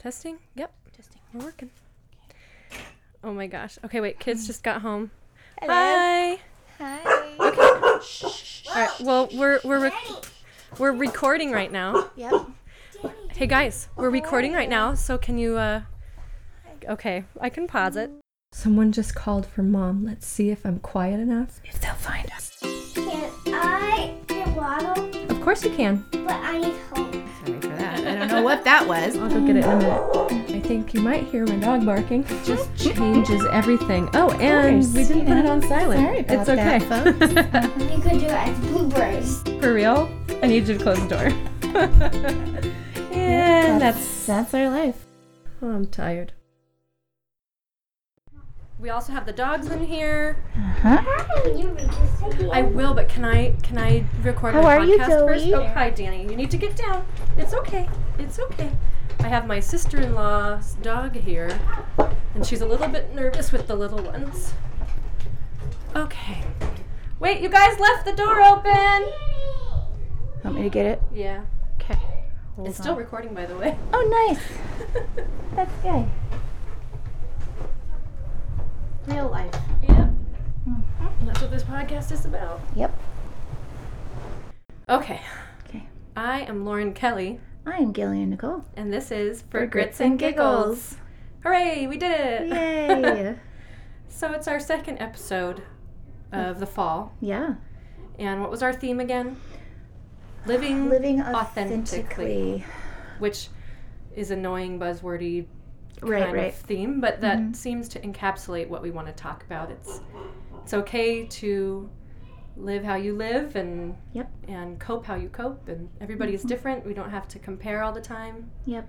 Testing? Yep, Testing. we're working. Oh my gosh. Okay, wait. Kids just got home. Hello. Hi. Hi. All right. Well, we're we're rec- we're recording right now. Yep. Hey guys, we're recording right now. So can you? uh Okay, I can pause it. Someone just called for mom. Let's see if I'm quiet enough. If they'll find us. Can I get waddle? Of course you can. But I need help. Sorry for that. I don't know what that was. I'll go get it in a minute. I think you might hear my dog barking. It just changes everything. Oh, and we didn't put it on silent. Sorry about it's okay. that, You could do it as blueberries. For real? I need you to close the door. and that's That's our life. Oh, I'm tired. We also have the dogs in here. Uh-huh. Can you reach this idea? I will, but can I can I record How my are you, podcast first? Zoe? Oh, hi, Danny. You need to get down. It's okay. It's okay. I have my sister-in-law's dog here, and she's a little bit nervous with the little ones. Okay. Wait, you guys left the door open. Want me to get it? Yeah. Okay. It's still recording, by the way. Oh, nice. That's good. Real life. yeah. Mm-hmm. That's what this podcast is about. Yep. Okay. Okay. I am Lauren Kelly, I'm Gillian Nicole. and this is For, For Grits, Grits and and Giggles. Giggles. Hooray, we did it! Yay. So it's our second episode of the fall. yeah. And what was our theme again? Living, Living authentically, authentically. which is annoying, buzzwordy Right, kind right. of theme, but that Mhm. seems to encapsulate what we want to talk about. It's it's okay to live how you live and Yep. and cope how you cope, and everybody's Mhm. different. We don't have to compare all the time. Yep.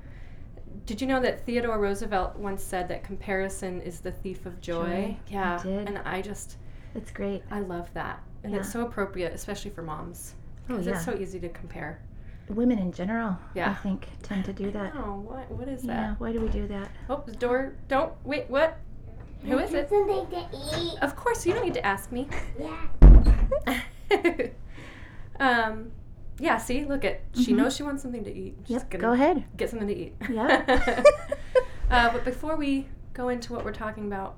Did you know that Theodore Roosevelt once said that comparison is the thief of joy? Joy. I Yeah, did. and I just That's great. I love that, and it's so appropriate, especially for moms, Oh, because yeah. it's so easy to compare. Women in general, Yeah. I think, tend to do that. Oh, what what is Yeah. that? Why do we do that? Oh, the door! Don't wait. What? Who is it? Something to eat. Of course, you don't need to ask me. Yeah. um, yeah. See, look at she Mhm. knows she wants something to eat. She's Yep. gonna Go ahead. Get something to eat. Yeah. uh, but before we go into what we're talking about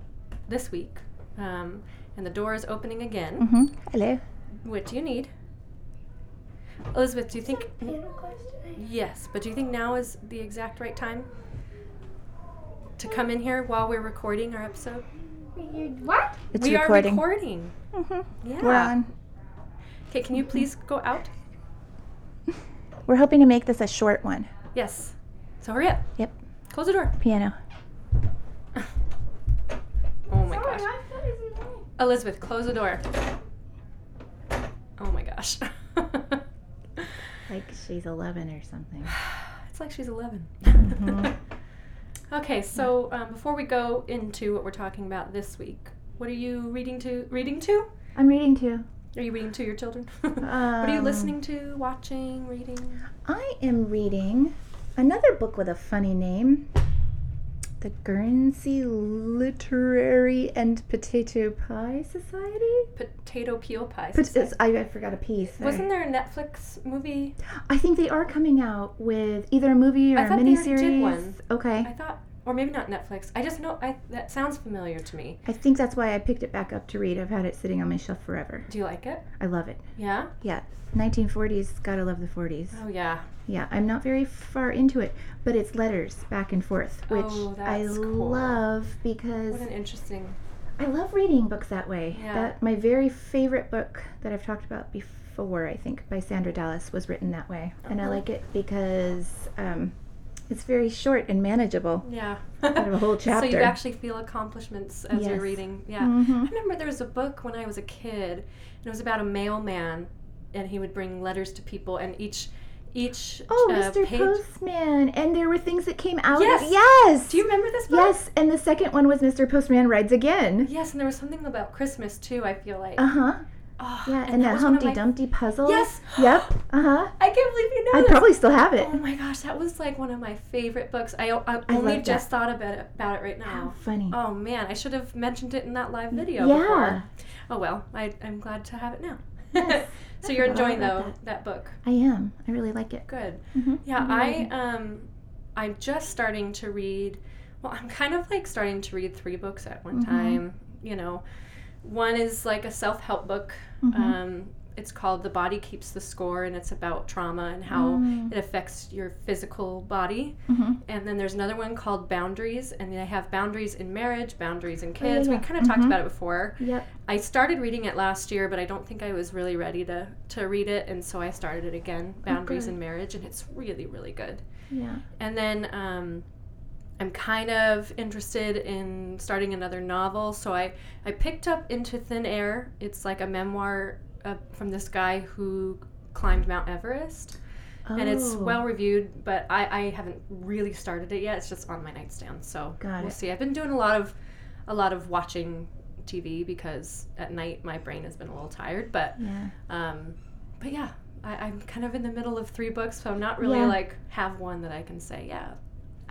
this week, um, and the door is opening again. Mm-hmm. Hello. What do you need? Elizabeth, do you think? Piano question. Yes, but do you think now is the exact right time to come in here while we're recording our episode? What? It's we recording. are recording. Mm-hmm. Yeah. We're on. Okay, can you please go out? We're hoping to make this a short one. Yes. So hurry up. Yep. Close the door. Piano. Oh my Sorry, gosh. my foot is in there. Elizabeth, close the door. Oh my gosh. Like she's 11 or something. it's like she's 11. Mhm. okay, so um, before we go into what we're talking about this week, what are you reading to? Reading to? I'm reading to. Are you reading to your children? what are you Um, listening to, watching, reading? I am reading another book with a funny name. The Guernsey Literary and Potato Pie Society. Potato peel pie. It's, I, I forgot a piece. there. Wasn't there a Netflix movie? I think they are coming out with either a movie or I a miniseries. did one. Okay. I thought, or maybe not Netflix. I just know I that sounds familiar to me. I think that's why I picked it back up to read. I've had it sitting on my shelf forever. Do you like it? I love it. Yeah. Yeah. 1940s, gotta love the 40s. Oh yeah. Yeah, I'm not very far into it, but it's letters back and forth, which Oh, I cool. love because What an interesting. I love reading books that way. Yeah. That my very favorite book that I've talked about before, I think, by Sandra Dallas, was written that way, and I Uh-huh. like it because um, it's very short and manageable. Yeah. Of a whole chapter. So you actually feel accomplishments as you're reading. Yeah. I Mhm. remember there was a book when I was a kid, and it was about a mailman, and he would bring letters to people, and each each Oh, uh, Mr. page. Postman, and there were things that came out. Yes. Of, yes. Do you remember this book? Yes, and the second one was Mr. Postman rides again. Yes, and there was something about Christmas too. I feel like. Uh huh. Oh, Yeah, and, that was one of Humpty my- Dumpty puzzle. Yes. Yep. Uh huh. I can't believe you know I this. probably still have it. Oh my gosh, that was like one of my favorite books. I, I I only love just thought about it, about it right How now. funny. Oh man, I should have mentioned it in that live video yeah. before. Oh well, I, I'm glad to have it now. Yes. so I you're enjoying though that. book. I am. I really like it. Good. Mm-hmm. Yeah, I um I'm just starting to read. Well, I'm kind of like starting to read three books at one Mhm. time. You know, one is like a self help book. Mhm. Um, it's called The Body Keeps the Score, and it's about trauma and how Mm. it affects your physical body. Mhm. And then there's another one called Boundaries, and they have boundaries in marriage, boundaries in Oh, kids. yeah. We kind of talked Mhm. about it before. Yep. I started reading it last year, but I don't think I was really ready to, to read it, and so I started it again, Boundaries good. in Marriage, and it's really, really good. Yeah. And then um, I'm kind of interested in starting another novel, so I, I picked up Into Thin Air. It's like a memoir uh, from this guy who climbed Mount Everest. And it's Oh. well reviewed, but I, I haven't really started it yet. It's just on my nightstand, so Got we'll it. see. I've been doing a lot of a lot of watching TV because at night my brain has been a little tired. But Yeah. um, but yeah, I, I'm kind of in the middle of three books, so I'm not really Yeah. like have one that I can say. Yeah,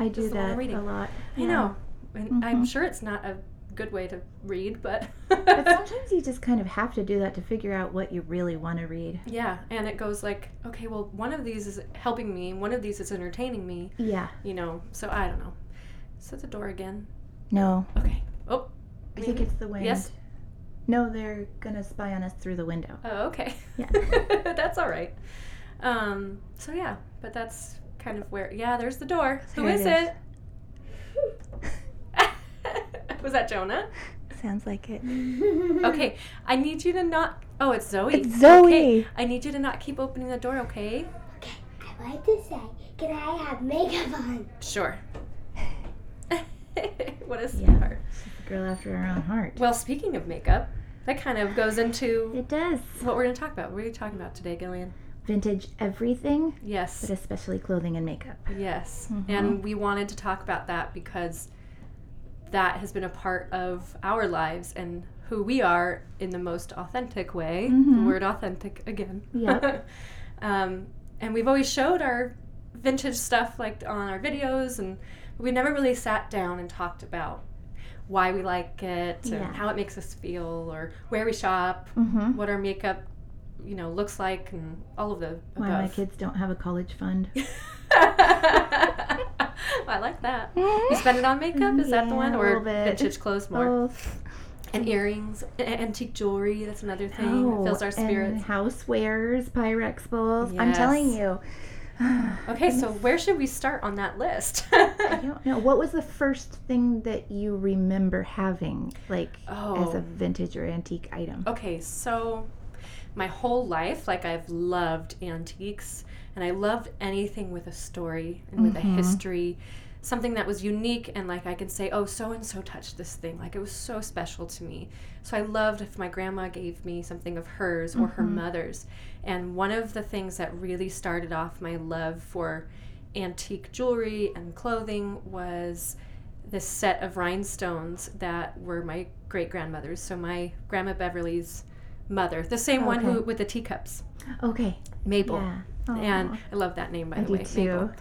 I do I'm that reading. a lot. I know, and I'm Mhm. sure it's not a good way to read, but But sometimes you just kind of have to do that to figure out what you really want to read. yeah, and it goes like, okay, well, one of these is helping me, one of these is entertaining me, Yeah. you know. So I don't know. Is that the door again? No. Okay. Oh, I think it's the wind. Yes? No, they're gonna spy on us through the window. Oh, okay. Yeah. that's all right. Um, so yeah, but that's kind of where. Yeah, there's the door. Who is it? Is. is. it? Was that Jonah? Sounds like it. Okay, I need you to not. Oh, it's Zoe. It's Zoe. Okay, I need you to not keep opening the door. Okay. Okay, I like to say, can I have makeup on? Sure. what a Yeah. sweetheart. She's a girl after her own heart. Well, speaking of makeup, that kind of goes into It does. what we're going to talk about. What are you talking about today, Gillian? Vintage everything, Yes. but especially clothing and makeup. Yes. Mhm. And we wanted to talk about that because that has been a part of our lives and who we are in the most authentic way. The Mhm. word authentic again. Yep. um, and we've always showed our vintage stuff like on our videos and we never really sat down and talked about why we like it Yeah. and how it makes us feel or where we shop, Mm-hmm. what our makeup, you know, looks like and all of the Why my kids don't have a college fund. I like that. You spend it on makeup? Is that the one? Or vintage clothes more? Both. And earrings, antique jewelry. That's another thing. that oh, fills our Oh, and housewares, Pyrex bowls. I'm telling you. Okay, so where should we start on that list? I don't know. What was the first thing that you remember having, like as Oh. a vintage or antique item? okay, so my whole life, like I've loved antiques and I loved anything with a story and with Mhm. a history, something that was unique and like I can say, oh, so and so touched this thing. Like it was so special to me. So I loved if my grandma gave me something of hers or her Mhm. mother's. And one of the things that really started off my love for antique jewelry and clothing was this set of rhinestones that were my great grandmother's. So my grandma Beverly's mother, the same one who with the teacups, Okay. Mabel. Yeah. And I love that name by I the do way, Mabel. too.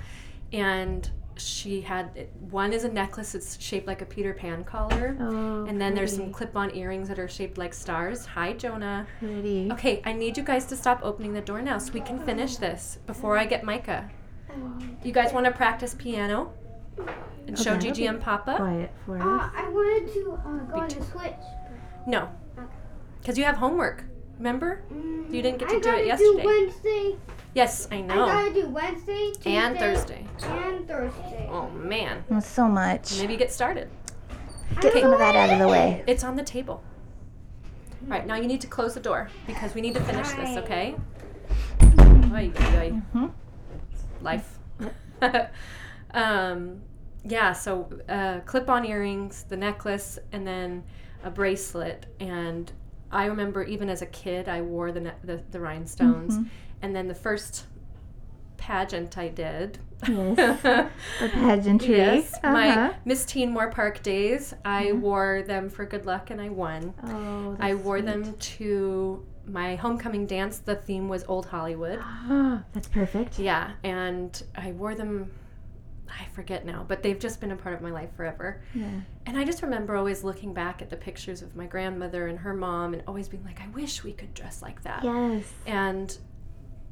And she had one is a necklace that's shaped like a Peter Pan collar. Oh, and then there's some clip-on earrings that are shaped like stars. Hi, Jonah. pretty. Okay, I need you guys to stop opening the door now so we can finish this before I get Micah. Do you guys want to practice piano and show Okay. Gigi and Papa? Quiet for Uh, us. I wanted to uh, go on too. the switch. No, because you have homework. Remember? Mm, You didn't get to I do it gotta yesterday. Do Wednesday. Yes, I know. I gotta do Wednesday, Tuesday, And Thursday. and Thursday. Oh man. Oh, so much. Maybe get started. Get Okay. some of that out of the way. It's on the table. All right, now you need to close the door because we need to finish this, okay? Oy, oy, oy. hmm Life. um, yeah, so uh, clip on earrings, the necklace, and then a bracelet. And I remember even as a kid, I wore the, the, the rhinestones. Mhm. And then the first pageant I did. Yes. The pageantry. Yes, my Uh-huh. Miss Teen Moorpark days. I Mhm. wore them for good luck and I won. Oh, I wore sweet. them to my homecoming dance. The theme was Old Hollywood. Ah, that's perfect. Yeah, and I wore them. I forget now, but they've just been a part of my life forever. Yeah. And I just remember always looking back at the pictures of my grandmother and her mom, and always being like, "I wish we could dress like that." Yes. And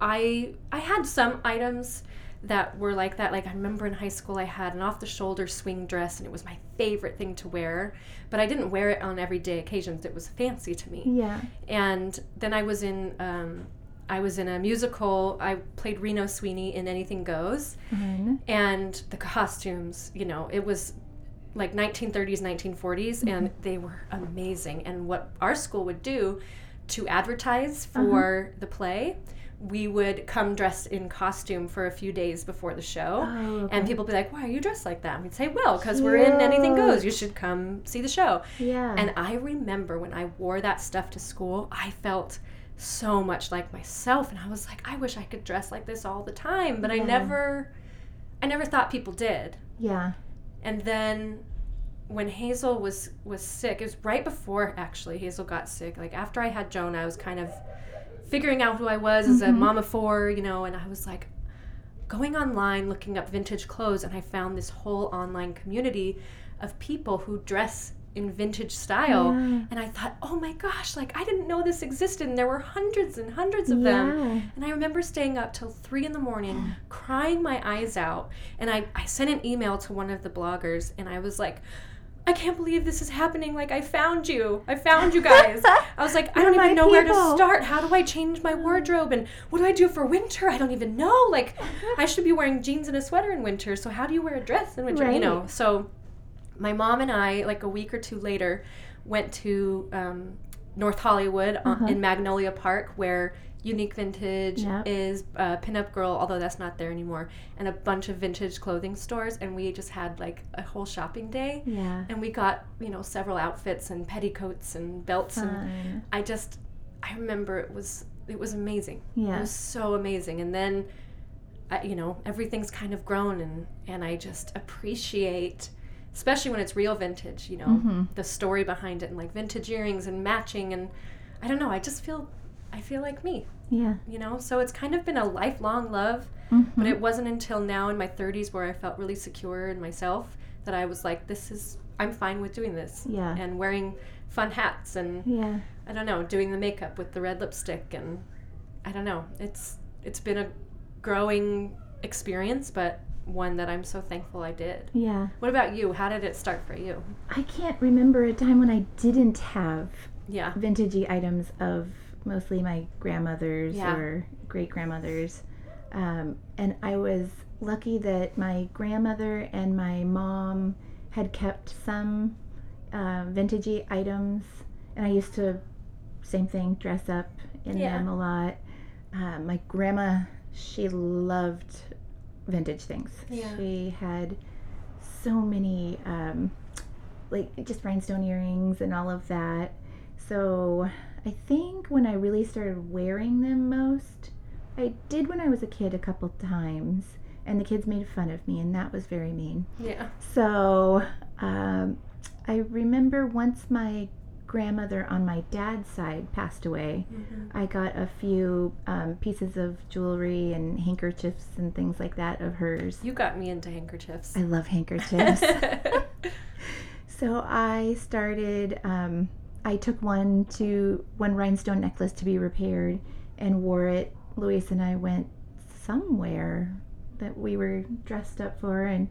I I had some items that were like that. Like I remember in high school, I had an off the shoulder swing dress, and it was my favorite thing to wear. But I didn't wear it on everyday occasions. It was fancy to me. Yeah. And then I was in. Um, I was in a musical. I played Reno Sweeney in Anything Goes, Fun. and the costumes, you know, it was like 1930s, 1940s, mm-hmm. and they were amazing. And what our school would do to advertise uh-huh. for the play, we would come dressed in costume for a few days before the show. Oh, okay. And people would be like, "Why are you dressed like that?" And we'd say, "Well, because we're in Anything Goes. You should come see the show." Yeah. And I remember when I wore that stuff to school, I felt so much like myself and I was like, I wish I could dress like this all the time, but I never I never thought people did. yeah. And then when Hazel was was sick, it was right before actually Hazel got sick. Like after I had Jonah, I was kind of figuring out who I was as a mm-hmm. mom of four, you know, and I was like going online looking up vintage clothes and I found this whole online community of people who dress in vintage style Yeah. and I thought, "Oh my gosh, like I didn't know this existed." And there were hundreds and hundreds of them. And I remember staying up till three in the morning, crying my eyes out. And I, I sent an email to one of the bloggers and I was like, I can't believe this is happening. Like, I found you. I found you guys. I was like, I don't even know where to start. How do I change my wardrobe? And what do I do for winter? I don't even know. Like, I should be wearing jeans and a sweater in winter. So, how do you wear a dress in winter? You know, so my mom and I, like a week or two later, went to um, North Hollywood Uh-huh. in Magnolia Park, where Unique Vintage Yep. is uh, Pinup Girl, although that's not there anymore, and a bunch of vintage clothing stores. And we just had like a whole shopping day, Yeah. and we got you know several outfits and petticoats and belts, and I just I remember it was it was amazing. Yeah. It was so amazing, and then. I, you know everything's kind of grown and and I just appreciate especially when it's real vintage you know Mhm. the story behind it and like vintage earrings and matching and I don't know I just feel I feel like me Yeah. you know so it's kind of been a lifelong love Mhm. but it wasn't until now in my 30s where I felt really secure in myself that I was like this is I'm fine with doing this Yeah. and wearing fun hats and Yeah. I don't know, doing the makeup with the red lipstick and I don't know. It's it's been a growing experience, but one that I'm so thankful I did. Yeah. What about you? How did it start for you? I can't remember a time when I didn't have Yeah. vintagey items of mostly my grandmother's Yeah. or great grandmother's. Um, and I was lucky that my grandmother and my mom had kept some uh, vintagey items. And I used to, same thing, dress up in Yeah. them a lot. Uh, my grandma, she loved vintage things. Yeah. She had so many, um, like just rhinestone earrings and all of that. So I think when I really started wearing them most, I did when I was a kid a couple times, and the kids made fun of me, and that was very mean. Yeah. So um, I remember once my grandmother on my dad's side passed away, Mm-hmm. I got a few um, pieces of jewelry and handkerchiefs and things like that of hers. You got me into handkerchiefs. I love handkerchiefs. so I started, um, I took one to one rhinestone necklace to be repaired and wore it. Luis and I went somewhere that we were dressed up for, and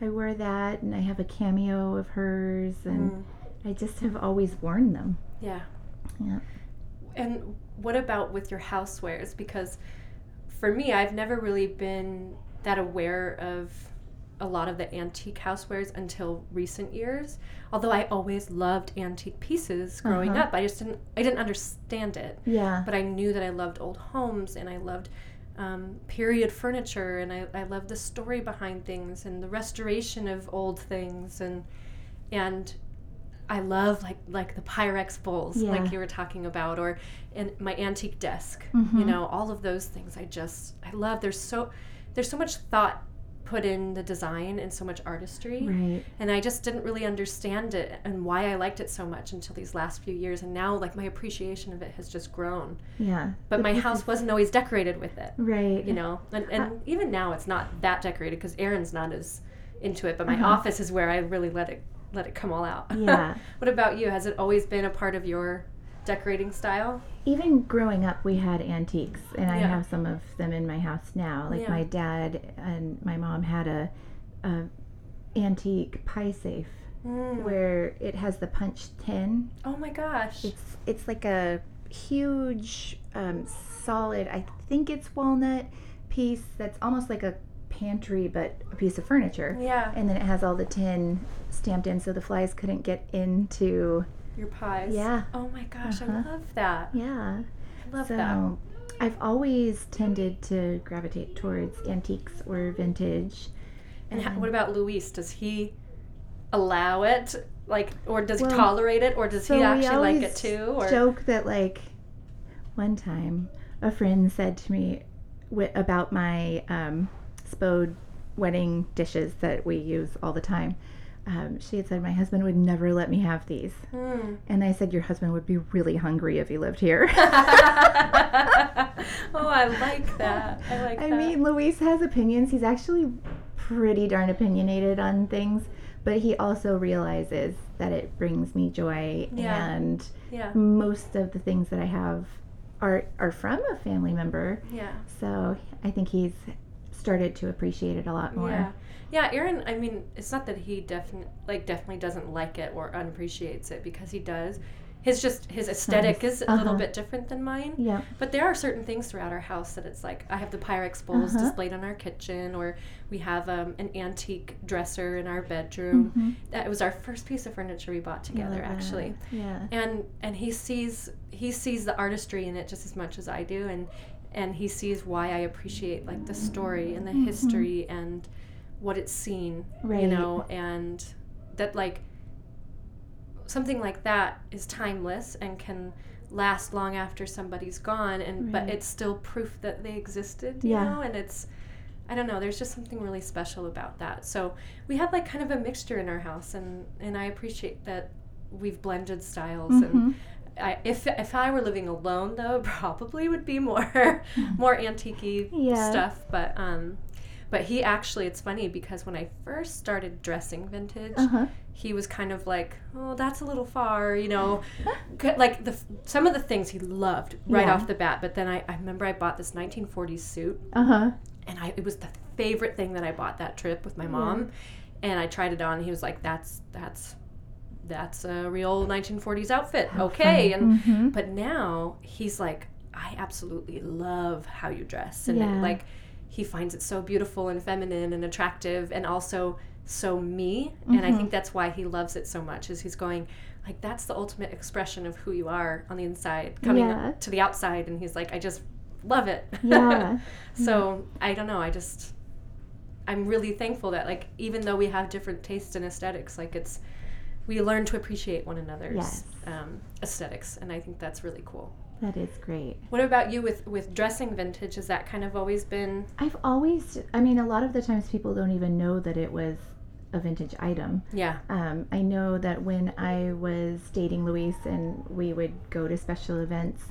I wore that, and I have a cameo of hers, and Mm, I just have always worn them. yeah. Yeah. And what about with your housewares? Because for me, I've never really been that aware of a lot of the antique housewares until recent years. Although I always loved antique pieces growing Uh-huh. up, I just didn't I didn't understand it. Yeah. But I knew that I loved old homes and I loved um, period furniture and I, I loved the story behind things and the restoration of old things and and I love like like the Pyrex bowls Yeah. like you were talking about or in my antique desk Mhm. you know all of those things I just I love there's so there's so much thought put in the design and so much artistry Right. and I just didn't really understand it and why I liked it so much until these last few years and now like my appreciation of it has just grown Yeah. but my house wasn't always decorated with it Right. you know and, and even now it's not that decorated because aaron's not as into it but my Uh-huh. office is where i really let it let it come all out Yeah. what about you has it always been a part of your decorating style. even growing up we had antiques and i Yeah. have some of them in my house now like Yeah. my dad and my mom had a, a antique pie safe Mm. where it has the punch tin Oh my gosh. it's it's like a huge um, solid i think it's walnut piece that's almost like a pantry but a piece of furniture Yeah, and then it has all the tin stamped in so the flies couldn't get into your pies. Yeah. Oh my gosh, Uh-huh. I love that. yeah I love that. so that. I've always tended to gravitate towards antiques or vintage. And ho- what about Luis? Does he allow it? Like, or does Well, he tolerate it? Or does so he actually like it too? Or joke that like one time a friend said to me about my um, spode wedding dishes that we use all the time. Um, she had said my husband would never let me have these, Hmm. and I said your husband would be really hungry if he lived here. oh, I like that. I like that. I that. mean, Luis has opinions. He's actually pretty darn opinionated on things, but he also realizes that it brings me joy Yeah. and yeah, most of the things that I have are are from a family member. yeah, So, I think he's started to appreciate it a lot more. yeah, yeah. Aaron, I mean, it's not that he definitely like definitely doesn't like it or unappreciates it because he does. His just his aesthetic Nice. is a little Uh-huh. bit different than mine. Yeah. But there are certain things throughout our house that it's like I have the Pyrex bowls Uh-huh. displayed in our kitchen, or we have um, an antique dresser in our bedroom. Mhm. That was our first piece of furniture we bought together, actually. Yeah. And and he sees he sees the artistry in it just as much as I do, and and he sees why I appreciate like the story and the history and what it's seen, you Right. know, and that like something like that is timeless and can last long after somebody's gone and but it's still proof that they existed you Yeah. know and it's i don't know there's just something really special about that so we have like kind of a mixture in our house and and i appreciate that we've blended styles Mhm. and I, if if I were living alone though, probably would be more more antique Yeah. stuff. But um, but he actually, it's funny because when I first started dressing vintage, Uh-huh. he was kind of like, "Oh, that's a little far," you know, like the some of the things he loved right Yeah. off the bat. But then I, I remember I bought this 1940s suit, Uh-huh. and I it was the favorite thing that I bought that trip with my mom, and I tried it on. And he was like, "That's that's." That's a real 1940s outfit. Okay. And Mhm. but now he's like, I absolutely love how you dress. And Yeah. like he finds it so beautiful and feminine and attractive and also so me. And I think that's why he loves it so much is he's going like that's the ultimate expression of who you are on the inside coming Yeah. to the outside and he's like I just love it. Yeah. so I don't know, I just I'm really thankful that like even though we have different tastes and aesthetics, like it's we learn to appreciate one another's Yes. um, aesthetics, and I think that's really cool. That is great. What about you with with dressing vintage? Has that kind of always been? I've always, I mean, a lot of the times people don't even know that it was a vintage item. Yeah, Um, I know that when I was dating Luis and we would go to special events,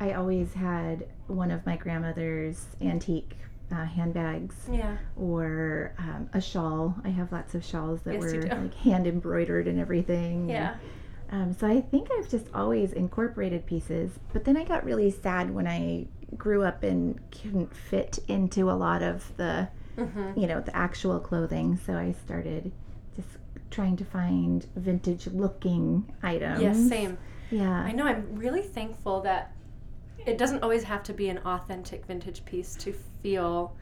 I always had one of my grandmother's antique uh, handbags yeah, or um, a shawl. I have lots of shawls that Yes, were like hand embroidered and everything. yeah, Um, so I think I've just always incorporated pieces. But then I got really sad when I grew up and couldn't fit into a lot of the, hmm you know, the actual clothing. So I started just trying to find vintage looking items. yes, same. Yeah. I know. I'm really thankful that it doesn't always have to be an authentic vintage piece to feel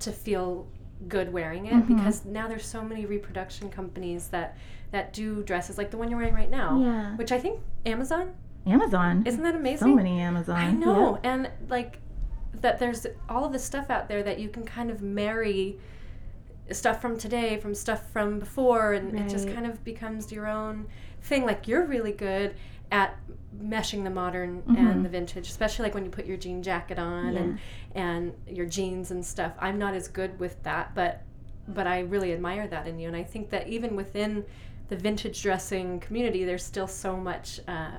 to feel good wearing it Mhm. because now there's so many reproduction companies that that do dresses like the one you're wearing right now Yeah. which i think amazon Amazon. isn't that amazing so many Amazon. I know, and like that there's all of this stuff out there that you can kind of marry stuff from today from stuff from before and it just kind of becomes your own thing like you're really good at meshing the modern Mhm. and the vintage especially like when you put your jean jacket on Yeah. and and your jeans and stuff i'm not as good with that but but i really admire that in you and i think that even within the vintage dressing community there's still so much uh,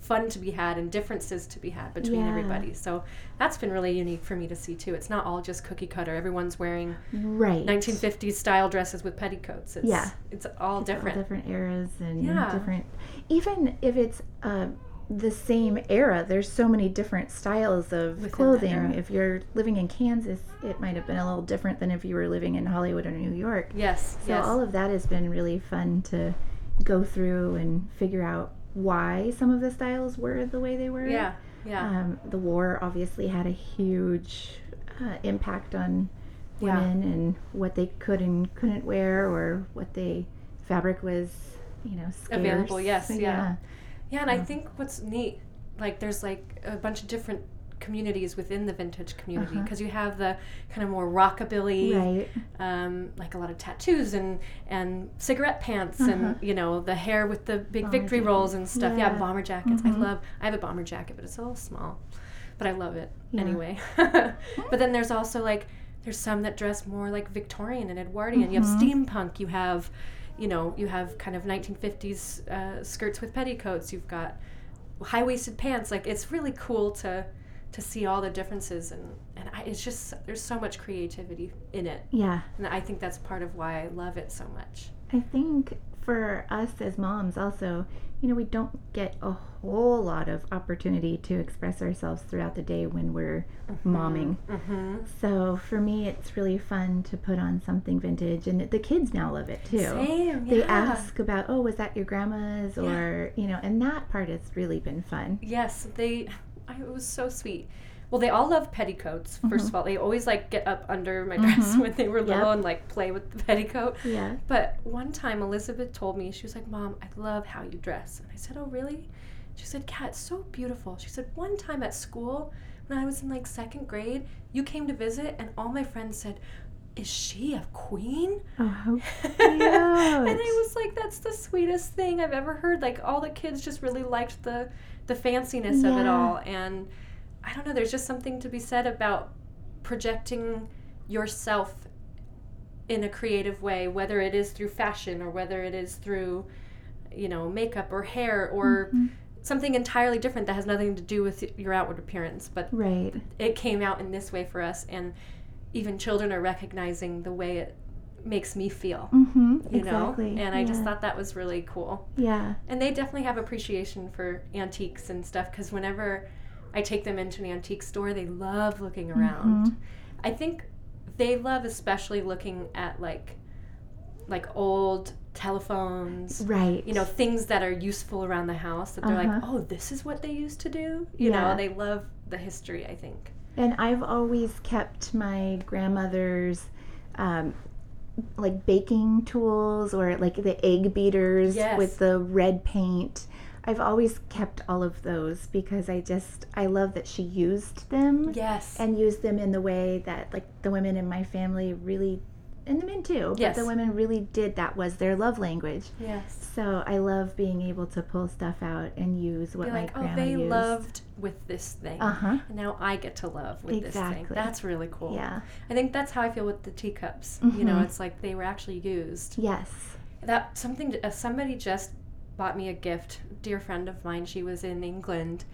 fun to be had and differences to be had between Yeah. everybody so that's been really unique for me to see too it's not all just cookie cutter everyone's wearing Right. 1950s style dresses with petticoats it's Yeah. it's all It's all different different eras and Yeah. different even if it's a the same era. There's so many different styles of Within clothing. If you're living in Kansas, it might have been a little different than if you were living in Hollywood or New York. Yes. So yes. all of that has been really fun to go through and figure out why some of the styles were the way they were. yeah. Yeah. Um, the war obviously had a huge uh, impact on Yeah. women and what they could and couldn't wear, or what they fabric was, you know, scarce. Available, yes, yeah. yeah. Yeah, and I think what's neat, like there's like a bunch of different communities within the vintage community Uh-huh. because you have the kind of more rockabilly, Right. um, like a lot of tattoos and and cigarette pants Uh-huh. and you know the hair with the big Bomber victory rolls and stuff. Yeah, Yeah. bomber jackets. I Mhm. love. I have a bomber jacket, but it's a little small, but I love it Yeah. anyway. but then there's also like there's some that dress more like Victorian and Edwardian. You have Mhm. steampunk. You have you know, you have kind of 1950s uh, skirts with petticoats. You've got high waisted pants. Like it's really cool to to see all the differences and and I, it's just there's so much creativity in it, Yeah. and I think that's part of why I love it so much. I think for us as moms, also, you know, we don't get a whole lot of opportunity to express ourselves throughout the day when we're momming. Mm-hmm. So for me, it's really fun to put on something vintage, and the kids now love it too. Same. They ask about, oh, was that your grandma's? Yeah. Or, you know, and that part has really been fun. Yes, they. I, it was so sweet. Well, they all love petticoats. 1st of all, they always like get up under my dress Mhm. when they were little Yep. and like play with the petticoat. Yeah. But one time Elizabeth told me, she was like, Mom, I love how you dress. And I said, Oh, really? She said, "Cat, it's so beautiful. She said, One time at school, when I was in like second grade, you came to visit, and all my friends said, Is she a queen? Oh, and I was like, That's the sweetest thing I've ever heard. Like, all the kids just really liked the, the fanciness of it all. And I don't know, there's just something to be said about projecting yourself in a creative way, whether it is through fashion or whether it is through, you know, makeup or hair or Mhm. something entirely different that has nothing to do with your outward appearance. But Right. it came out in this way for us, and even children are recognizing the way it makes me feel. Mm-hmm. You exactly. know, and I just thought that was really cool. Yeah. And they definitely have appreciation for antiques and stuff because whenever I take them into an antique store, they love looking around. Mhm. I think they love especially looking at like like old telephones, Right. you know, things that are useful around the house that they're like, Uh-huh. "Oh, this is what they used to do." You Yeah. know, they love the history, I think. And I've always kept my grandmother's um, like baking tools or like the egg beaters Yes. with the red paint. I've always kept all of those because I just I love that she used them Yes. and used them in the way that like the women in my family really and the men too, but Yes. the women really did that was their love language. yes. So I love being able to pull stuff out and use what Be my like, "Oh, they used. loved with this thing." Uh-huh. Now I get to love with this thing. Exactly. That's really cool. Yeah. I think that's how I feel with the teacups. You know, Mhm. it's like they were actually used. Yes. That something uh, somebody just bought me a gift. Dear friend of mine. She was in England,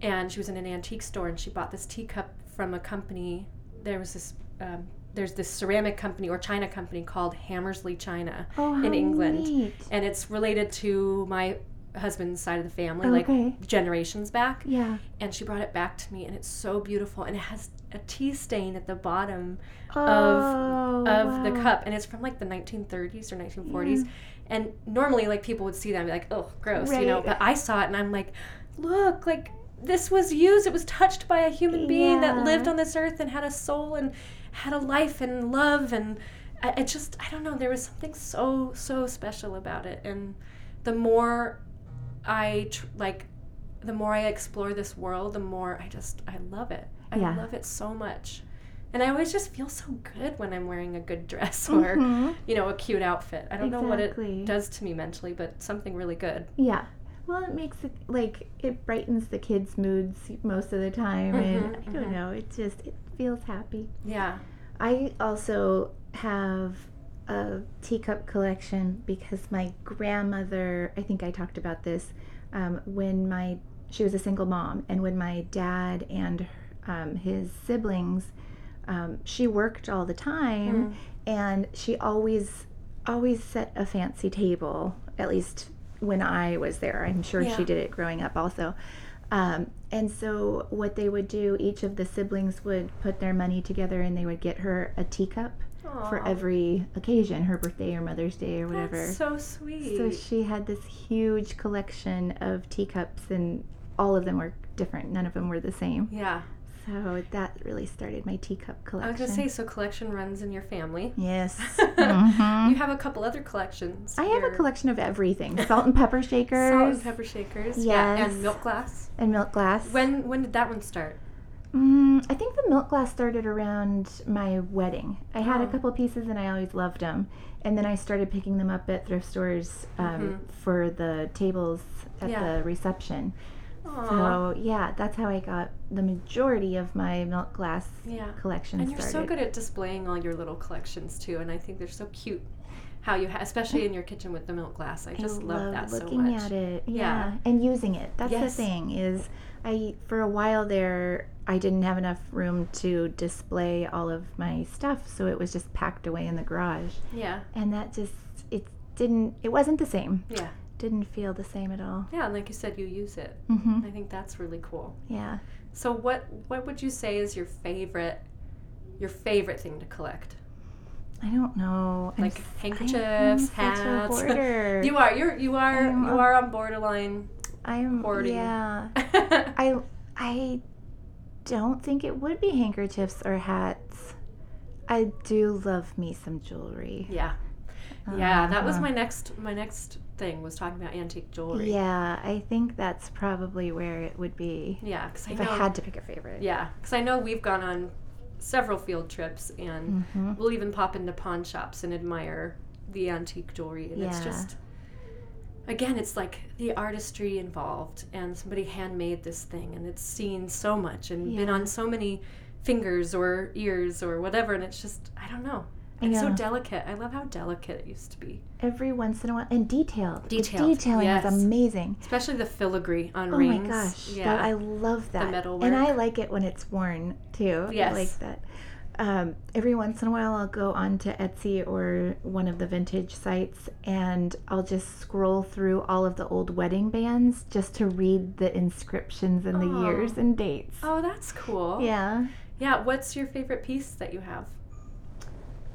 and she was in an antique store, and she bought this teacup from a company. There was this. Um, there's this ceramic company or china company called Hammersley China, Oh, In England. neat. and it's related to my husband's side of the family, Okay. like generations back. Yeah. And she brought it back to me, and it's so beautiful, and it has a tea stain at the bottom Oh, of the wow. cup and it's from like the 1930s or 1940s and normally like people would see that and be like oh gross you know but i saw it and i'm like look like this was used it was touched by a human being Yeah. that lived on this earth and had a soul and had a life and love and I, I just i don't know there was something so so special about it and the more i tr- like the more i explore this world the more i just i love it i Yeah. love it so much and I always just feel so good when I'm wearing a good dress or, Mhm. you know, a cute outfit. I don't know what it does to me mentally, but something really good. Yeah. Well, it makes it like it brightens the kids' moods most of the time, and Mhm, I don't mhm. know. It just it feels happy. Yeah. I also have a teacup collection because my grandmother. I think I talked about this um, when my she was a single mom, and when my dad and um, his siblings, um, she worked all the time, and she always always set a fancy table at least when I was there. I'm sure Yeah. she did it growing up also. Um, and so what they would do, each of the siblings would put their money together and they would get her a teacup for every occasion, her birthday or Mother's Day or whatever. That's so sweet. So she had this huge collection of teacups, and all of them were different. None of them were the same. yeah. So that really started my teacup collection. I was gonna say, so collection runs in your family. yes. You Mhm. have a couple other collections. I have a collection of everything: salt and pepper shakers, Salt and pepper shakers. Yeah, Yes. and milk glass. and milk glass. When when did that one start? Mm, I think the milk glass started around my wedding. I had a Oh. couple pieces and I always loved them. And then I started picking them up at thrift stores um, Mhm. for the tables at Yeah. the reception. Aw. So, yeah, that's how I got the majority of my milk glass yeah. collection And you're started. so good at displaying all your little collections too, and I think they're so cute. How you, ha- especially in your kitchen with the milk glass, I just I love, that so looking much. at it. Yeah. Yeah. And using it. That's Yes. the thing is I for a while there I didn't have enough room to display all of my stuff, so it was just packed away in the garage. Yeah, and that just it didn't it wasn't the same yeah, didn't feel the same at all yeah. And like you said, you use it. Mm-hmm. I think that's really cool. yeah So what what would you say is your favorite your favorite thing to collect? i don't know I'm Like handkerchiefs, I am hats. such a hoarder. You are you're you are I'm you are on borderline. i'm hoarding. yeah i i don't think it would be handkerchiefs or hats i do love me some jewelry Yeah. Yeah, that was Uh-huh. my next my next thing was talking about antique jewelry. yeah i think that's probably where it would be Yeah, because I if know. i had to pick a favorite yeah, because I know we've gone on several field trips and hmm we'll even pop into pawn shops and admire the antique jewelry, and it's just. Again, it's like the artistry involved, and somebody handmade this thing, and it's seen so much and been on so many fingers or ears or whatever, and it's just I don't know. I It's so delicate. I love how delicate it used to be, every once in a while and detailed The detailing yes. is amazing especially the filigree on Oh rings. Oh my gosh, yeah, that, I love that. The metal And I like it when it's worn too. Yes. I like that. Um, every once in a while, I'll go onto Etsy or one of the vintage sites and I'll just scroll through all of the old wedding bands just to read the inscriptions and the Oh. years and dates. Oh, that's cool. Yeah. Yeah. What's your favorite piece that you have?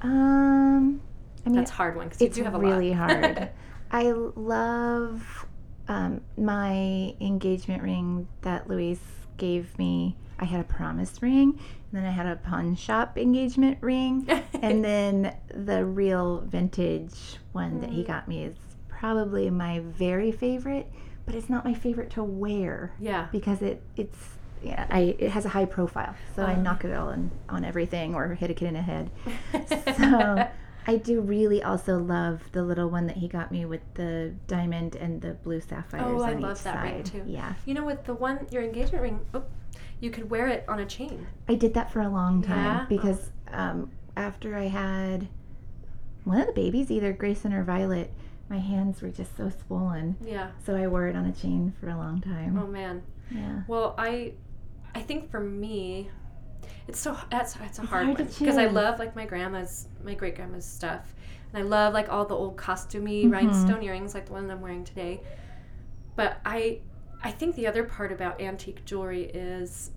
Um, I mean, That's a hard one because you do have a really lot. hard. I love um, my engagement ring that Luis gave me. I had a promise ring, and then I had a pawn shop engagement ring, and then the real vintage one that he Mm. got me is probably my very favorite, but it's not my favorite to wear yeah. because it it's yeah, I it has a high profile, so I Oh. knock it all on on everything or hit a kid in the head. So I do really also love the little one that he got me with the diamond and the blue sapphires Oh, I love that ring, too. Yeah, you know, with the one your engagement ring, oh, you could wear it on a chain. I did that for a long time Yeah? because um, after I had one of the babies, either Grayson or Violet, my hands were just so swollen. Yeah. So I wore it on a chain for a long time. Oh man. Yeah. Well, I, I think for me, it's so that's that's a hard, one because I love like my grandma's, my great grandma's stuff, and I love like all the old costumey Mhm. rhinestone earrings like the one I'm wearing today. But I, I think the other part about antique jewelry is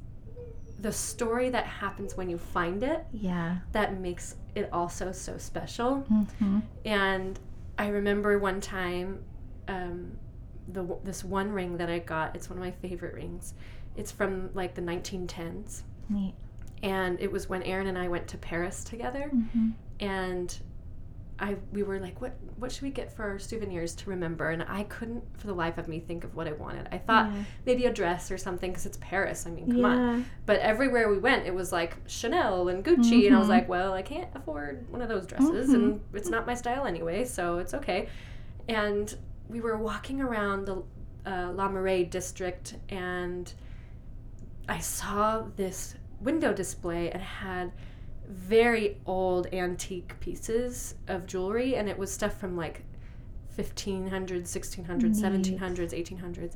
the story that happens when you find it Yeah. that makes it also so special. hmm And I remember one time, um, the this one ring that I got. It's one of my favorite rings. It's from like the 1910s, Neat. and it was when Aaron and I went to Paris together. hmm And I we were like, what what should we get for our souvenirs to remember? And I couldn't for the life of me think of what I wanted. I thought Yeah. maybe a dress or something because it's Paris. I mean, come on. But everywhere we went, it was like Chanel and Gucci, and I was Mhm. like, well, I can't afford one of those dresses, Mhm. and it's not my style anyway, so it's okay. And we were walking around the uh, La Marais district, and I saw this window display and had very old antique pieces of jewelry, and it was stuff from like 1500s, 1600s, Neat. 1700s, 1800s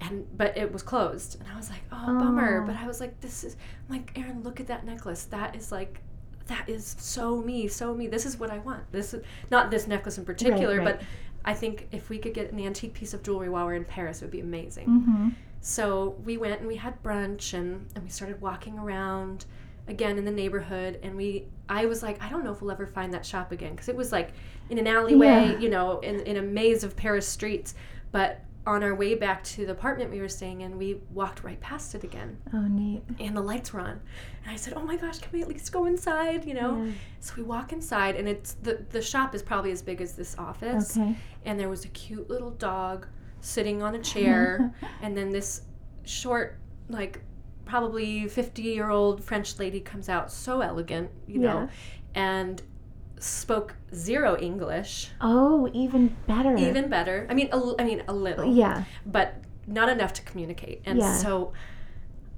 and but it was closed and i was like oh, bummer Oh. but i was like this is I'm like aaron look at that necklace that is like that is so me so me this is what i want this is not this necklace in particular right. but I think if we could get an antique piece of jewelry while we're in Paris, it would be amazing. Mm-hmm. So we went and we had brunch and, and we started walking around again in the neighborhood and we I was like I don't know if we'll ever find that shop again because it was like in an alleyway Yeah. you know in, in a maze of Paris streets but on our way back to the apartment we were staying in we walked right past it again Oh, neat. and the lights were on and I said oh my gosh can we at least go inside you know Yeah. so we walk inside and it's the the shop is probably as big as this office Okay. and there was a cute little dog sitting on a chair and then this short like probably 50 year old french lady comes out so elegant you know and spoke zero english Oh, even better. even better i mean a, I mean a little Yeah. but not enough to communicate and Yeah. so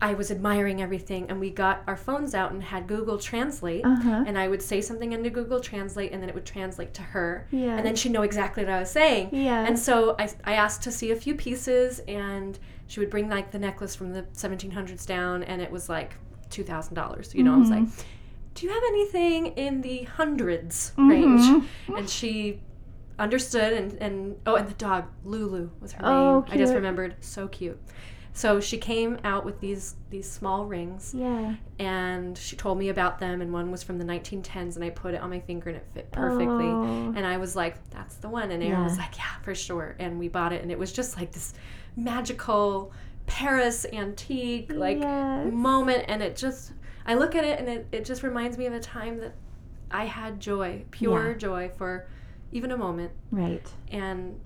i was admiring everything and we got our phones out and had google translate Uh huh. and i would say something into google translate and then it would translate to her Yeah. and then she'd know exactly what I was saying. Yeah. And so I, I asked to see a few pieces, and she would bring like the necklace from the 1700s down, and it was like two thousand dollars. You know, I was like, "Do you have anything in the 100s range?" Mhm. And she understood, and and oh, and the dog Lulu was her Oh, name. I just remembered, so cute. So she came out with these these small rings, Yeah. and she told me about them and one was from the 1910s and i put it on my finger and it fit perfectly Oh. and i was like that's the one and aaron was like yeah for sure and we bought it and it was just like this magical paris antique like Yes. moment and it just i look at it and it, it just reminds me of a time that i had joy pure Yeah. joy for even a moment Right. and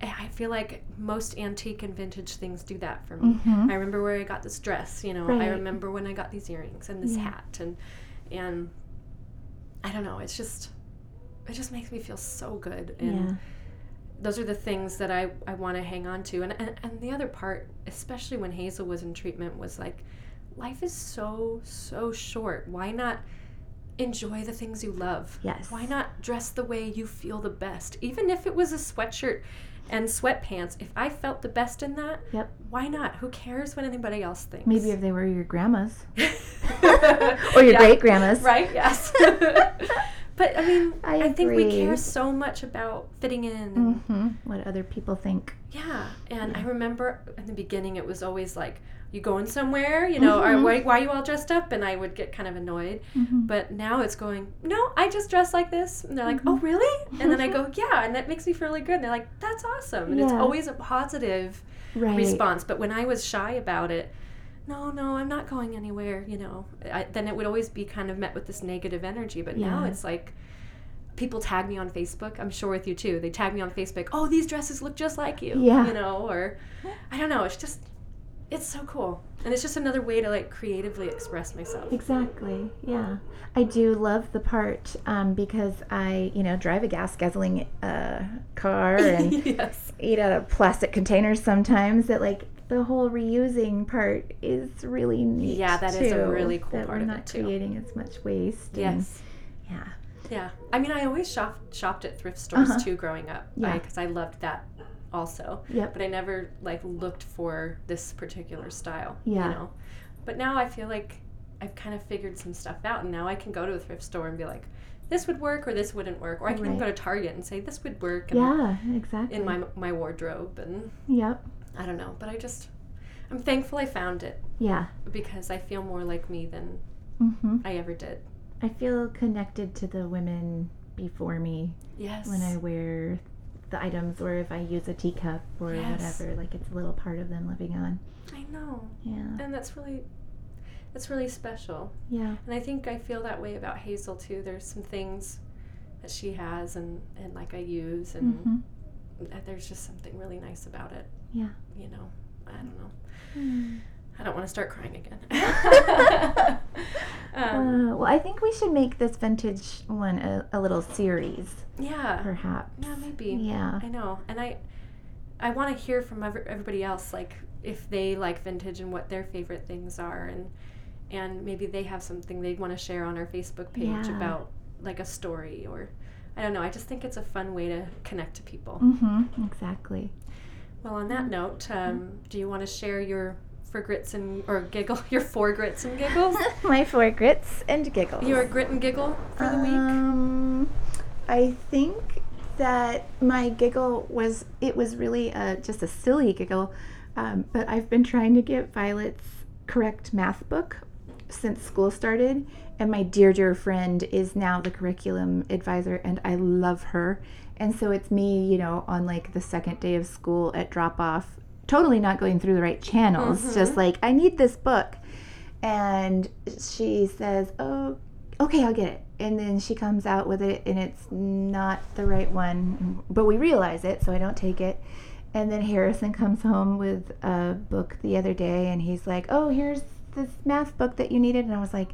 I feel like most antique and vintage things do that for me. Mhm. I remember where I got this dress, you know. I remember when I got these earrings and this Yeah. hat and and I don't know, it's just it just makes me feel so good and Yeah. those are the things that I, I want to hang on to. And, and and the other part, especially when Hazel was in treatment, was like life is so so short. Why not enjoy the things you love? Yes. Why not dress the way you feel the best? Even if it was a sweatshirt and sweatpants, if I felt the best in that, Yep. why not? Who cares what anybody else thinks? Maybe if they were your grandmas or your Yeah. great grandmas. Right, yes. but I mean, I I, think we care so much about fitting in and hmm What other people think. Yeah, and I remember in the beginning it was always like, "You going somewhere? You know, Mhm. or why, why are you all dressed up?" And I would get kind of annoyed. Mhm. But now it's going, "No, I just dress like this." And they're like, "Oh, really?" And then I go, "Yeah," and that makes me feel really good. And they're like, "That's awesome." And it's always a positive Right. response. But when I was shy about it, no, no, I'm not going anywhere. You know, I, then it would always be kind of met with this negative energy. But now it's like people tag me on Facebook. I'm sure with you too. They tag me on Facebook. Oh, these dresses look just like you. Yeah. You know, or I don't know. It's just it's so cool, and it's just another way to like creatively express myself. Exactly. Yeah. I do love the part um, because I, you know, drive a gas guzzling uh, car and yes. eat out of plastic containers sometimes. That like the whole reusing part is really neat. Yeah, that is a really cool that part we're of not it, too. creating as much waste. and- Yes. yeah. Yeah. I mean, I always shopped shopped at thrift stores Uh-huh. too growing up. Yeah. Because I loved that also. Yep. But I never like looked for this particular style. Yeah. You know. But now I feel like I've kind of figured some stuff out, and now I can go to a thrift store and be like, this would work or this wouldn't work, or I can Right. go to Target and say this would work. And Yeah. Exactly. In my my wardrobe, and Yep. I don't know, but I just I'm thankful I found it Yeah. because I feel more like me than hmm I ever did. I feel connected to the women before me Yes. when I wear the items or if I use a teacup or Yes. whatever. Like it's a little part of them living on. I know. Yeah. and that's really that's really special Yeah. and i think i feel that way about hazel too there's some things that she has and and like i use and hmm that there's just something really nice about it Yeah. you know i don't know Mm. i don't want to start crying again um, Uh, well, I think we should make this vintage one a, a little series, yeah perhaps. yeah maybe Yeah. i know and i i want to hear from every, everybody else like if they like vintage and what their favorite things are and and maybe they have something they want to share on our facebook page Yeah. about like a story or i don't know i just think it's a fun way to connect to people Mm-hmm. Exactly. well on that note um, do you want to share your for grits and or giggle your four grits and giggles My four grits and giggles. your grit and giggle for the week Um, I think that my giggle was it was really uh, just a silly giggle, um, but I've been trying to get Violet's correct math book since school started, and my dear dear friend is now the curriculum advisor, and I love her, and so it's me, you know, on like the second day of school at drop off, totally not going through the right channels, mm-hmm. just like I need this book, and she says, "Oh, okay, I'll get it." And then she comes out with it, and it's not the right one, but we realize it, so I don't take it. And then Harrison comes home with a book the other day, and he's like, "Oh, here's this math book that you needed," and I was like,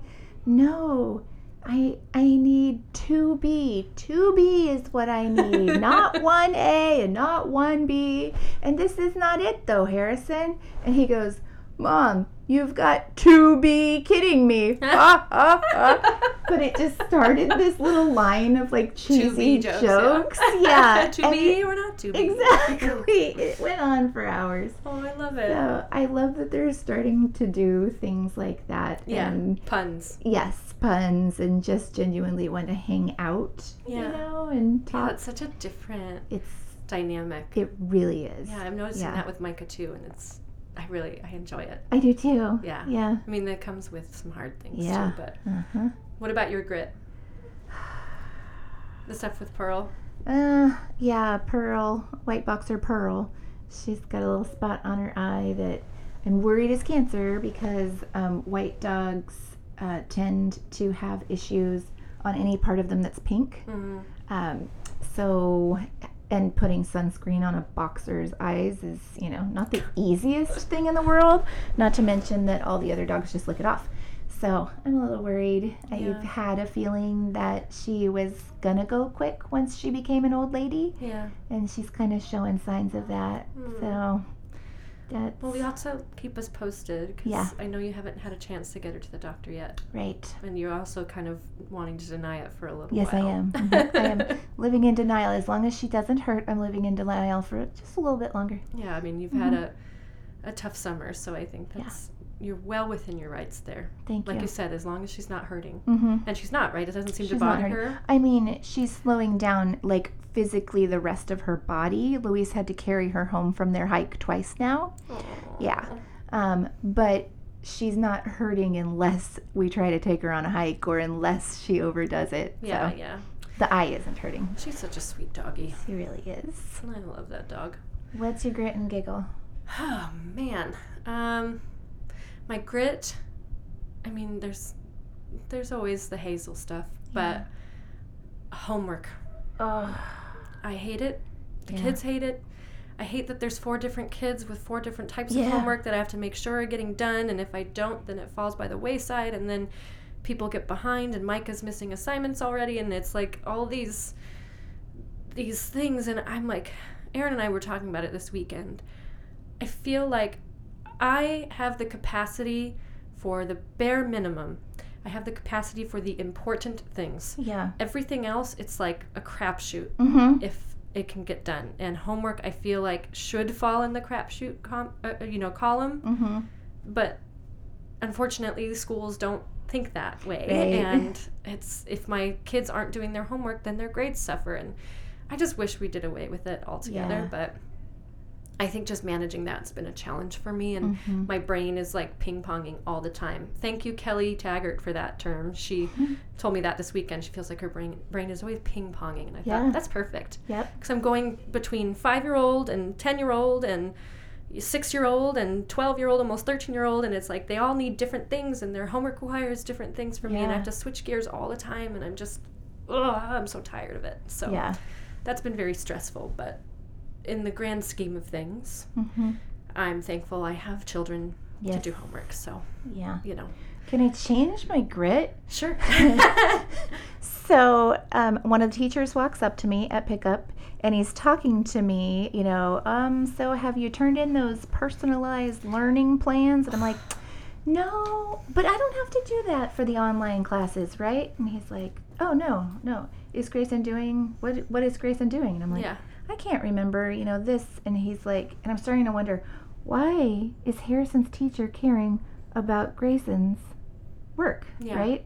"No." I I need 2B. 2B is what I need, not 1A and not 1B. And this is not it though, Harrison. And he goes, Mom, you've got to be kidding me. Ah, ah, ah. But it just started this little line of like cheesy jokes, jokes. yeah. Yeah. to and be it- or not to be. Exactly. It went on for hours. Oh, I love it. So I love that they're starting to do things like that. Yeah. And Puns. yes, puns and just genuinely want to hang out, Yeah. you know, and Yeah, it's such a different it's dynamic. it really is. Yeah, I'm noticing Yeah. that with Micah too, and it's I really I enjoy it. I do too. Yeah. Yeah. I mean, that comes with some hard things Yeah. too. But Uh-huh. what about your grit? The stuff with Pearl. Uh, yeah, Pearl, white boxer Pearl. She's got a little spot on her eye that I'm worried is cancer because um, white dogs uh, tend to have issues on any part of them that's pink. Mm. Um, so, and putting sunscreen on a boxer's eyes is, you know, not the easiest thing in the world. Not to mention that all the other dogs just lick it off. So I'm a little worried. Yeah. I've had a feeling that she was gonna go quick once she became an old lady, Yeah. and she's kind of showing signs of that. Hmm. So that's Well, we also keep us posted because Yeah. I know you haven't had a chance to get her to the doctor yet, right. and you're also kind of wanting to deny it for a little while. Yes, I am. Mhm. I am living in denial. As long as she doesn't hurt, I'm living in denial for just a little bit longer. Yeah, I mean, you've had a a tough summer, so I think Mm-hmm. Yeah. that's you're well within your rights there. Thank Like you. you said, as long as she's not hurting, mm-hmm. and she's not, right? It doesn't seem She's to bother her. I mean, she's slowing down like physically the rest of her body. Louise had to carry her home from their hike twice now. Yeah. Um, but she's not hurting unless we try to take her on a hike or unless she overdoes it. Yeah, So yeah. the eye isn't hurting. She's such a sweet doggy. She really is. I love that dog. What's your grit and giggle? Oh man, um, my grit. I mean, there's there's always the Hazel stuff, but homework. Oh, I hate it. The Yeah. kids hate it. I hate that there's four different kids with four different types Yeah. of homework that I have to make sure are getting done, and if I don't, then it falls by the wayside, and then people get behind, and Micah's missing assignments already, and it's like all these these things, and I'm like, Aaron and I were talking about it this weekend. I feel like I have the capacity for the bare minimum. I have the capacity for the important things. yeah. Everything else, it's like a crapshoot Mm-hmm. if it can get done. And homework, I feel like should fall in the crapshoot, com- uh, uh, you know, column. Mm-hmm. But unfortunately, schools don't think that way. Right. And it's if my kids aren't doing their homework, then their grades suffer. And I just wish we did away with it altogether. Yeah. But I think just managing that's been a challenge for me. And Mhm. my brain is like ping ponging all the time. Thank you, Kelly Taggart, for that term. She told me that this weekend. She feels like her brain brain is always ping ponging, and I Yeah. thought that's perfect Yep. because I'm going between five year old and ten year old and six year old and 12 year old, almost 13 year old, and it's like they all need different things and their homework requires different things from me, and I have to switch gears all the time, and I'm just, ugh, I'm so tired of it. So Yeah. that's been very stressful, but in the grand scheme of things, Mm-hmm. I'm thankful I have children Yes. to do homework, so, Yeah. you know. Can I change my grit? Sure. So, um, one of the teachers walks up to me at pickup and he's talking to me, you know, um, so have you turned in those personalized learning plans? And I'm like, no, but I don't have to do that for the online classes, right? And he's like, oh, no, no. Is Grayson doing, what, what is Grayson doing? And I'm like, yeah. I can't remember, you know, this. And he's like, and I'm starting to wonder, why is Harrison's teacher caring about Grayson's work, Yeah. right?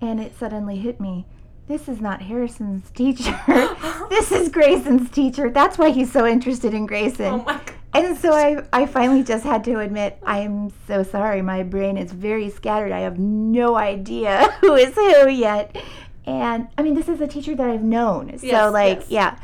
And it suddenly hit me. this is not Harrison's teacher. this is Grayson's teacher. That's why he's so interested in Grayson. Oh. And so I, I finally just had to admit, I am so sorry. My brain is very scattered. I have no idea who is who yet. And I mean, this is a teacher that I've known. So, like, yes. yeah.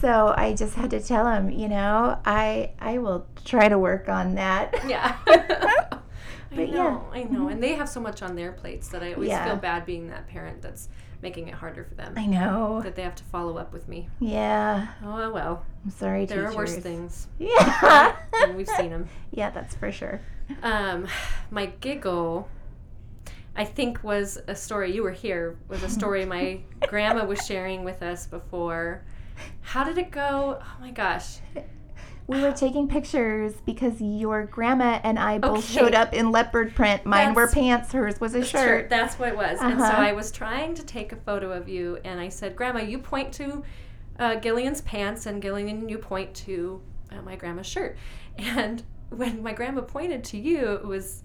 So I just had to tell him, you know, I I will try to work on that. Yeah. I But yeah. know, I know. And they have so much on their plates that I always Yeah. feel bad being that parent that's making it harder for them. I know. That they have to follow up with me. Yeah. Oh well, I'm sorry, there teachers. are worse things, Yeah. and we've seen them. Yeah, that's for sure. Um, my giggle, I think, was a story. You were here. Was a story my grandma was sharing with us before. How did it go? Oh my gosh. We were taking pictures because your grandma and I both Okay. showed up in leopard print. Mine were pants, hers was a That's shirt. That's what it was. And so Uh-huh. I was trying to take a photo of you, and I said, Grandma, you point to uh, Gillian's pants, and Gillian, you point to uh, my grandma's shirt. And when my grandma pointed to you, it was.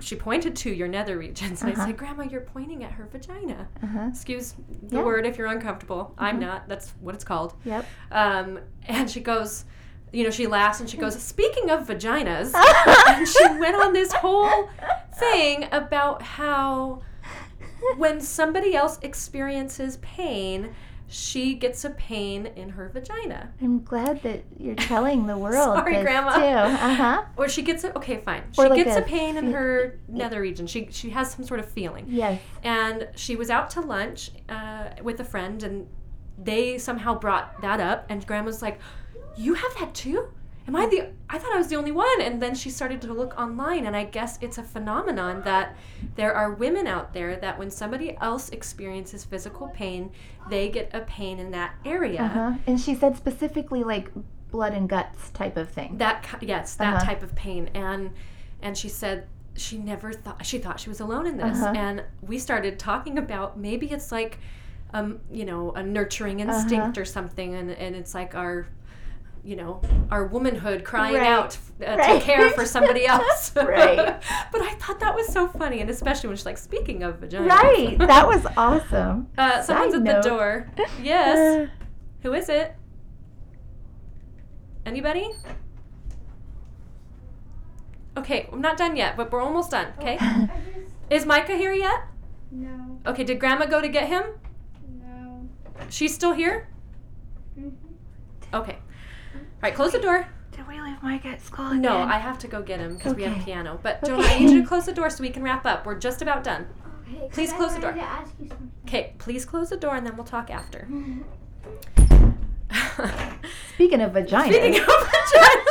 She pointed to your nether regions, and I Uh-huh. said, "Grandma, you're pointing at her vagina." Uh-huh. Excuse the Yeah. Mm-hmm. word if you're uncomfortable. I'm not. That's what it's called. Yep. Um, and she goes, you know, she laughs and she goes, Speaking of vaginas, and she went on this whole thing about how when somebody else experiences pain, she gets a pain in her vagina. I'm glad that you're telling the world Sorry, Grandma. too. Uh huh. Or she gets a okay, fine. She like gets a, a pain in her nether region. She she has some sort of feeling. Yes. and she was out to lunch uh, with a friend and they somehow brought that up and grandma's like you have that too am i the i thought i was the only one and then she started to look online and i guess it's a phenomenon that there are women out there that when somebody else experiences physical pain they get a pain in that area Uh huh. And she said specifically like blood and guts type of thing. that yes that Uh-huh. type of pain and and she said she never thought she thought she was alone in this Uh-huh. and we started talking about maybe it's like um you know a nurturing instinct Uh-huh. or something and and it's like our you know our womanhood crying Right. out uh, Right. to care for somebody else Right. but i thought that was so funny and especially when she's like speaking of vagina Right. That was awesome. uh, someone's Side at note. the door yes Uh, who is it anybody okay i'm not done yet but we're almost done okay I just Is Micah here yet? no Okay, did Grandma go to get him? no. She's still here? Mhm. Okay. All right, close the door. Did we leave Mike at school Again? No. I have to go get him because we have Okay. piano. But Okay. Jonah, I need you to close the door so we can wrap up. We're just about done. Okay, Please 'cause close I the door. to ask you something. Okay, please close the door and then we'll talk after. Mm-hmm. Speaking of vagina. Speaking of vagina,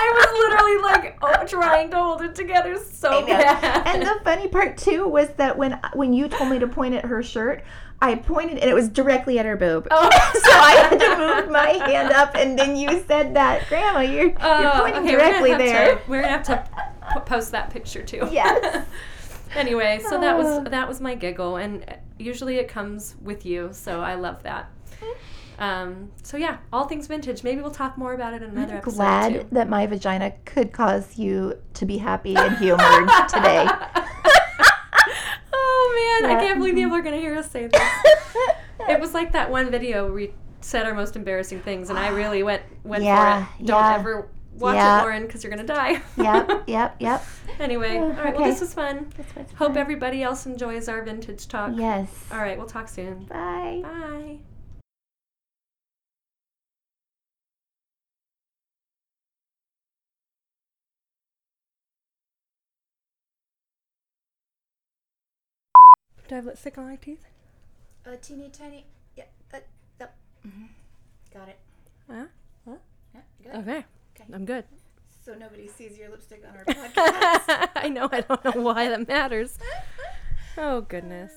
I was literally like oh, trying to hold it together so bad. And the funny part too was that when when you told me to point at her shirt, I pointed and it was directly at her boob. Oh. so I had to move my hand up, and then you said that, Grandma, you're you're Oh, pointing okay, directly we're there. To, we're gonna have to post that picture too. Yes. anyway, so that was ah. that was my giggle, and usually it comes with you, so I love that. Mm-hmm. Um, so yeah, all things vintage. Maybe we'll talk more about it in another episode. I'm episode glad too. that my vagina could cause you to be happy and humored today. oh man, I can't believe people are gonna hear us say this. it was like that one video where we said our most embarrassing things, and I really went went Yeah, for it. Don't yeah. ever watch Yeah. it, Lauren, because you're gonna die. yep, yep, yep. anyway, all right. Well, this was fun. That's what's Hope fun. everybody else enjoys our vintage talk. Yes. All right, we'll talk soon. Bye. Bye. Do I have lipstick on my teeth? A teeny tiny. Yeah. Uh, uh, mhm. Got it. Huh? Yeah, good. Okay. Okay. I'm good. So nobody sees your lipstick on our podcast. I know. I don't know why that matters. Oh, goodness.